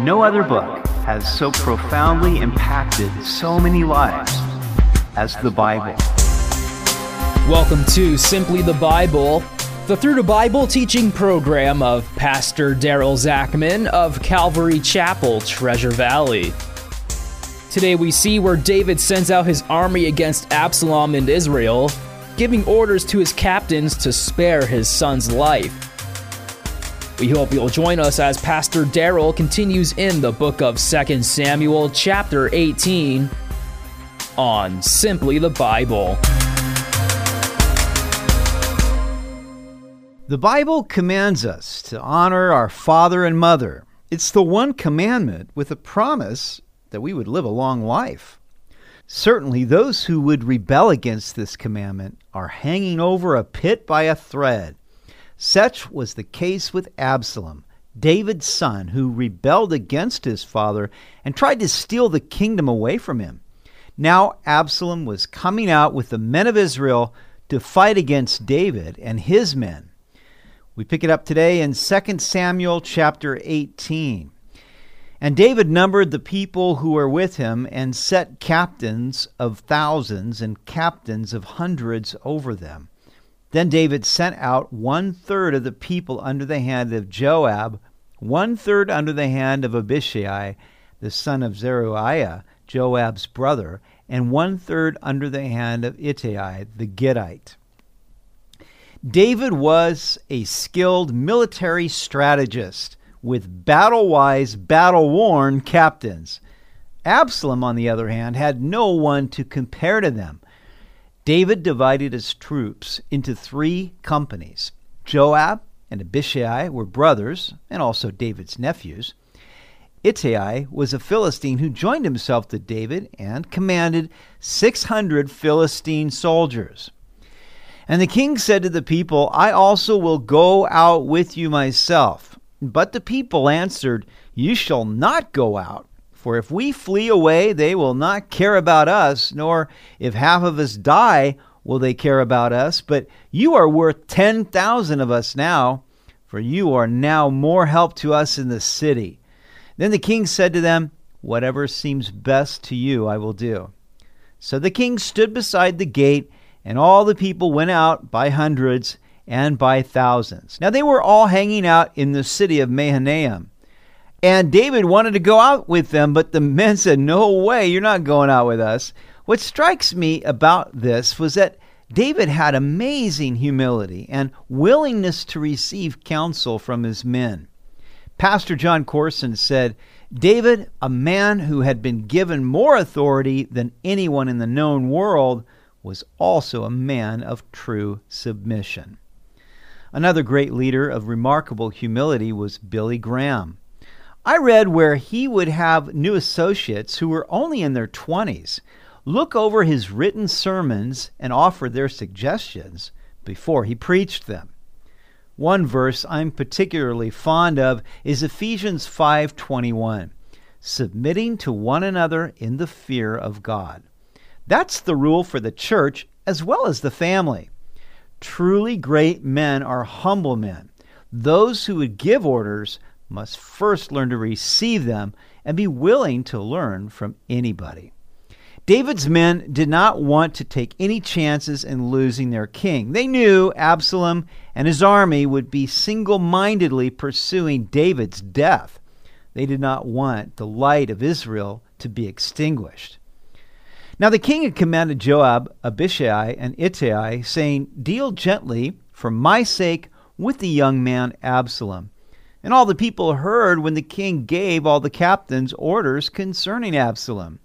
No other book has so profoundly impacted so many lives as the Bible. Welcome to Simply the Bible, the Through the Bible teaching program of Pastor Daryl Zachman of Calvary Chapel, Treasure Valley. Today we see where David sends out his army against Absalom and Israel, giving orders to his captains to spare his son's life. We hope you'll join us as Pastor Daryl continues in the book of 2 Samuel, chapter 18, on Simply the Bible. The Bible commands us to honor our father and mother. It's the one commandment with a promise that we would live a long life. Certainly, those who would rebel against this commandment are hanging over a pit by a thread. Such was the case with Absalom, David's son, who rebelled against his father and tried to steal the kingdom away from him. Now Absalom was coming out with the men of Israel to fight against David and his men. We pick it up today in 2 Samuel chapter 18. And David numbered the people who were with him and set captains of thousands and captains of hundreds over them. Then David sent out one third of the people under the hand of Joab, one third under the hand of Abishai, the son of Zeruiah, Joab's brother, and one third under the hand of Ittai, the Gittite. David was a skilled military strategist with battle wise, battle worn captains. Absalom, on the other hand, had no one to compare to them. David divided his troops into three companies. Joab and Abishai were brothers and also David's nephews. Ittai was a Philistine who joined himself to David and commanded 600 Philistine soldiers. And the king said to the people, I also will go out with you myself. But the people answered, You shall not go out, for if we flee away, they will not care about us, nor if half of us die, will they care about us. But you are worth 10,000 of us now, for you are now more help to us in the city. Then the king said to them, Whatever seems best to you, I will do. So the king stood beside the gate, and all the people went out by hundreds and by thousands. Now they were all hanging out in the city of Mahanaim. And David wanted to go out with them, but the men said, No way, you're not going out with us. What strikes me about this was that David had amazing humility and willingness to receive counsel from his men. Pastor Jon Courson said, David, a man who had been given more authority than anyone in the known world, was also a man of true submission. Another great leader of remarkable humility was Billy Graham. I read where he would have new associates who were only in their 20s look over his written sermons and offer their suggestions before he preached them. One verse I'm particularly fond of is Ephesians 5:21, submitting to one another in the fear of God. That's the rule for the church as well as the family. Truly great men are humble men, those who would give orders must first learn to receive them and be willing to learn from anybody. David's men did not want to take any chances in losing their king. They knew Absalom and his army would be single mindedly pursuing David's death. They did not want the light of Israel to be extinguished. Now the king had commanded Joab, Abishai, and Ittai, saying, Deal gently, for my sake, with the young man Absalom. And all the people heard when the king gave all the captains orders concerning Absalom.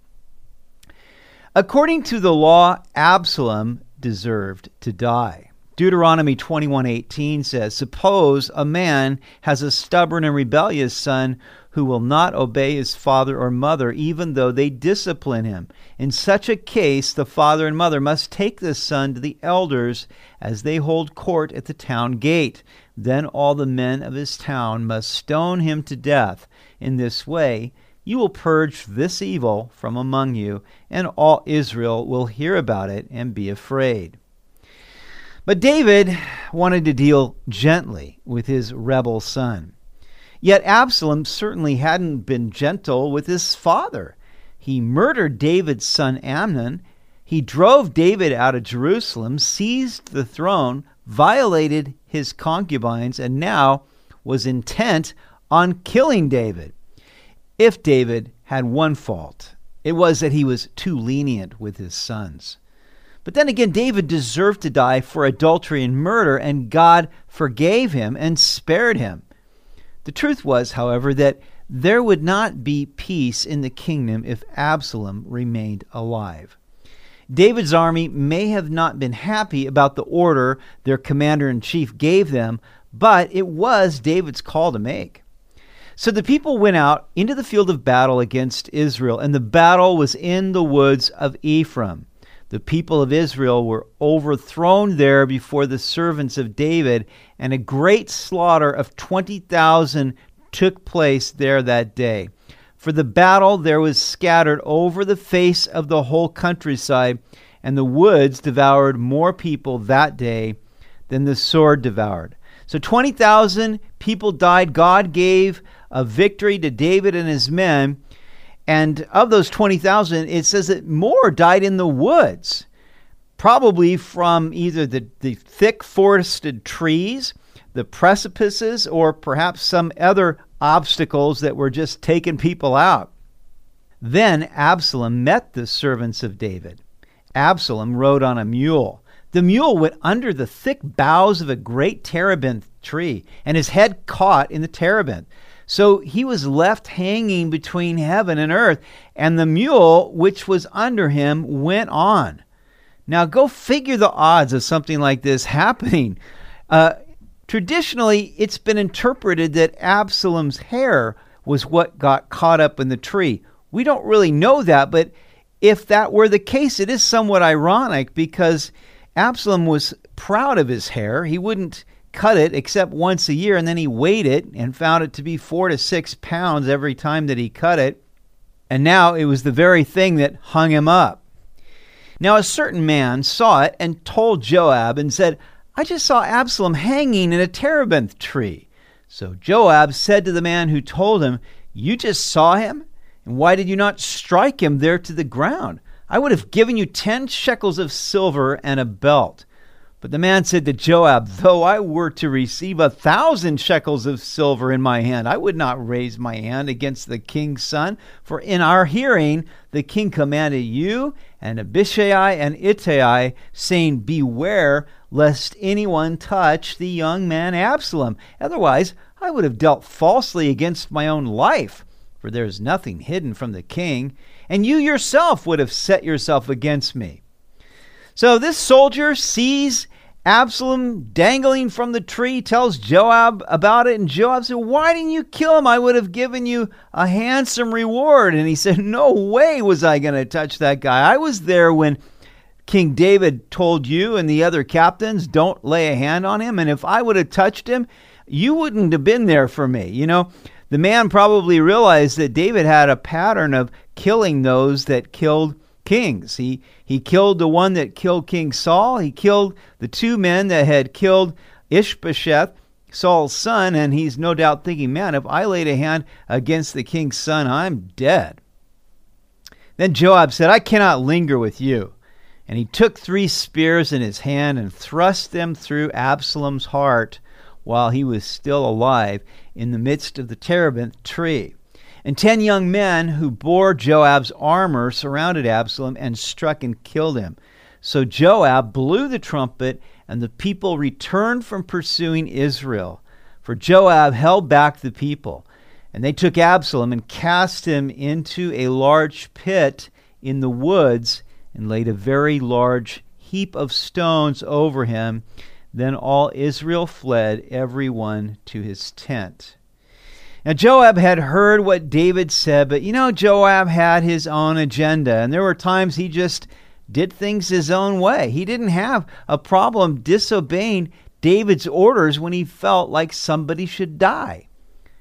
According to the law, Absalom deserved to die. Deuteronomy 21:18 says, "Suppose a man has a stubborn and rebellious son who will not obey his father or mother even though they discipline him. In such a case, the father and mother must take the son to the elders as they hold court at the town gate. Then all the men of his town must stone him to death. In this way, you will purge this evil from among you, and all Israel will hear about it and be afraid. But David wanted to deal gently with his rebel son. Yet Absalom certainly hadn't been gentle with his father. He murdered David's son Amnon. He drove David out of Jerusalem, seized the throne, violated his concubines, and now was intent on killing David. If David had one fault, it was that he was too lenient with his sons. But then again, David deserved to die for adultery and murder, and God forgave him and spared him. The truth was, however, that there would not be peace in the kingdom if Absalom remained alive. David's army may have not been happy about the order their commander in chief gave them, but it was David's call to make. So the people went out into the field of battle against Israel, and the battle was in the woods of Ephraim. The people of Israel were overthrown there before the servants of David, and a great slaughter of 20,000 took place there that day. For the battle there was scattered over the face of the whole countryside, and the woods devoured more people that day than the sword devoured. So 20,000 people died. God gave a victory to David and his men. And of those 20,000, it says that more died in the woods, probably from either the, the thick forested trees, the precipices, or perhaps some other obstacles that were just taking people out. Then Absalom met the servants of David. Absalom rode on a mule. The mule went under the thick boughs of a great terebinth tree, and his head caught in the terebinth. So he was left hanging between heaven and earth, and the mule which was under him went on. Now, go figure the odds of something like this happening. Uh, traditionally, it's been interpreted that Absalom's hair was what got caught up in the tree. We don't really know that, but if that were the case, it is somewhat ironic because Absalom was proud of his hair. He wouldn't cut it except once a year, and then he weighed it and found it to be four to six pounds every time that he cut it. And now it was the very thing that hung him up. Now a certain man saw it and told Joab and said, I just saw Absalom hanging in a terebinth tree. So Joab said to the man who told him, You just saw him? And why did you not strike him there to the ground? I would have given you ten shekels of silver and a belt. But the man said to Joab, Though I were to receive a thousand shekels of silver in my hand, I would not raise my hand against the king's son. For in our hearing the king commanded you and Abishai and Ittai, saying, Beware lest anyone touch the young man Absalom. Otherwise, I would have dealt falsely against my own life. For there is nothing hidden from the king, and you yourself would have set yourself against me. So this soldier sees Absalom dangling from the tree tells Joab about it, and Joab said, Why didn't you kill him? I would have given you a handsome reward. And he said, No way was I going to touch that guy. I was there when King David told you and the other captains, Don't lay a hand on him. And if I would have touched him, you wouldn't have been there for me. You know, the man probably realized that David had a pattern of killing those that killed kings. He he killed the one that killed King Saul. He killed the two men that had killed Ishbosheth, Saul's son, and he's no doubt thinking, man, if I laid a hand against the king's son, I'm dead. Then Joab said, I cannot linger with you. And he took three spears in his hand and thrust them through Absalom's heart while he was still alive in the midst of the terebinth tree. And ten young men who bore Joab's armor surrounded Absalom and struck and killed him. So Joab blew the trumpet, and the people returned from pursuing Israel. For Joab held back the people. And they took Absalom and cast him into a large pit in the woods and laid a very large heap of stones over him. Then all Israel fled, every one to his tent. Now, Joab had heard what David said, but you know, Joab had his own agenda, and there were times he just did things his own way. He didn't have a problem disobeying David's orders when he felt like somebody should die.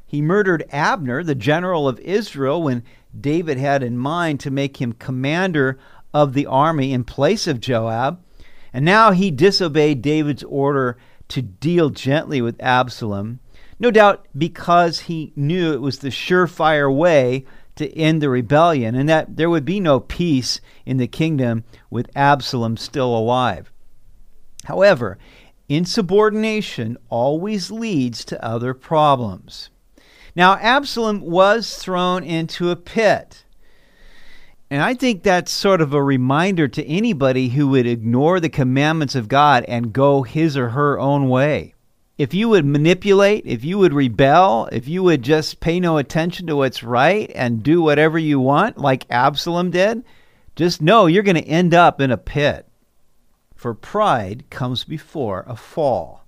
He murdered Abner, the general of Israel, when David had in mind to make him commander of the army in place of Joab. And now he disobeyed David's order to deal gently with Absalom. No doubt because he knew it was the surefire way to end the rebellion and that there would be no peace in the kingdom with Absalom still alive. However, insubordination always leads to other problems. Now, Absalom was thrown into a pit. And I think that's sort of a reminder to anybody who would ignore the commandments of God and go his or her own way. If you would manipulate, if you would rebel, if you would just pay no attention to what's right and do whatever you want, like Absalom did, just know you're going to end up in a pit. For pride comes before a fall.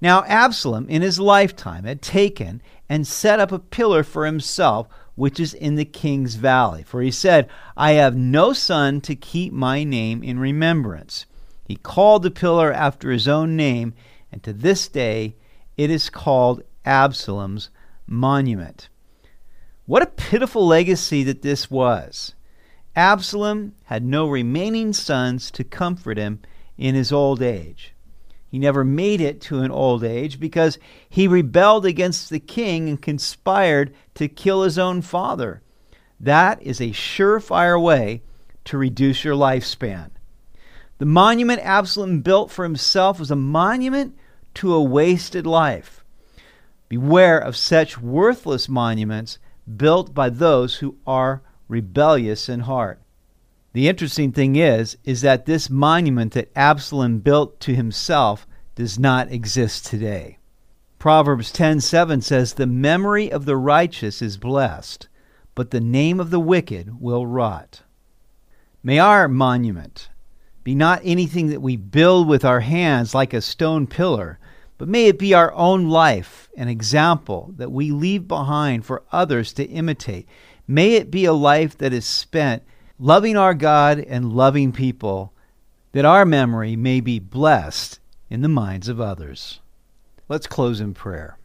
Now, Absalom, in his lifetime, had taken and set up a pillar for himself, which is in the king's valley. For he said, I have no son to keep my name in remembrance. He called the pillar after his own name, and to this day it is called Absalom's monument. What a pitiful legacy that this was. Absalom had no remaining sons to comfort him in his old age. He never made it to an old age because he rebelled against the king and conspired to kill his own father. That is a surefire way to reduce your lifespan. The monument Absalom built for himself was a monument to a wasted life. Beware of such worthless monuments built by those who are rebellious in heart. The interesting thing is is that this monument that Absalom built to himself does not exist today. Proverbs 10:7 says the memory of the righteous is blessed, but the name of the wicked will rot. May our monument be not anything that we build with our hands like a stone pillar, but may it be our own life, an example that we leave behind for others to imitate. May it be a life that is spent loving our God and loving people, that our memory may be blessed in the minds of others. Let's close in prayer.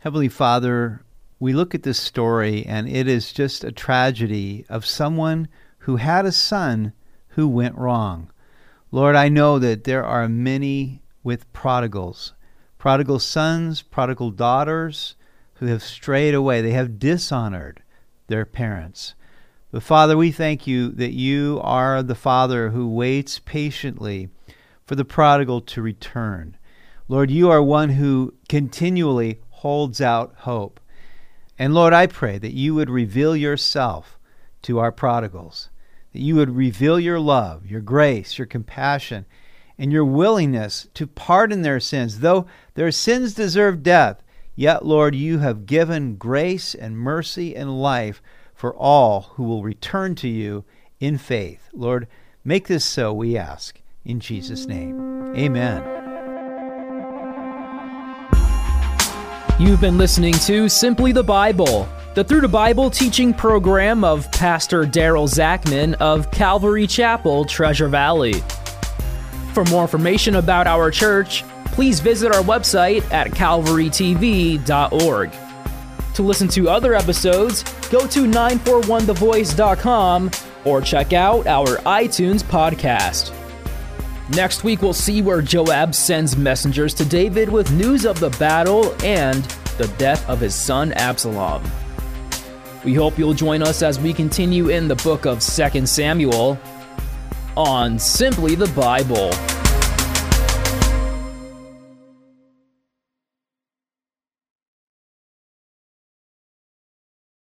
Heavenly Father, we look at this story and it is just a tragedy of someone who had a son who went wrong. Lord, I know that there are many with prodigals, prodigal sons, prodigal daughters who have strayed away. They have dishonored their parents. But Father, we thank you that you are the Father who waits patiently for the prodigal to return. Lord, you are one who continually holds out hope. And Lord, I pray that you would reveal yourself to our prodigals, that you would reveal your love, your grace, your compassion, and your willingness to pardon their sins. Though their sins deserve death, yet, Lord, you have given grace and mercy and life for all who will return to you in faith. Lord, make this so, we ask. In Jesus' name, amen. You've been listening to Simply the Bible, the Through the Bible teaching program of Pastor Daryl Zachman of Calvary Chapel, Treasure Valley. For more information about our church, please visit our website at calvarytv.org. To listen to other episodes, go to 941thevoice.com or check out our iTunes podcast. Next week, we'll see where Joab sends messengers to David with news of the battle and the death of his son Absalom. We hope you'll join us as we continue in the book of 2 Samuel on Simply the Bible.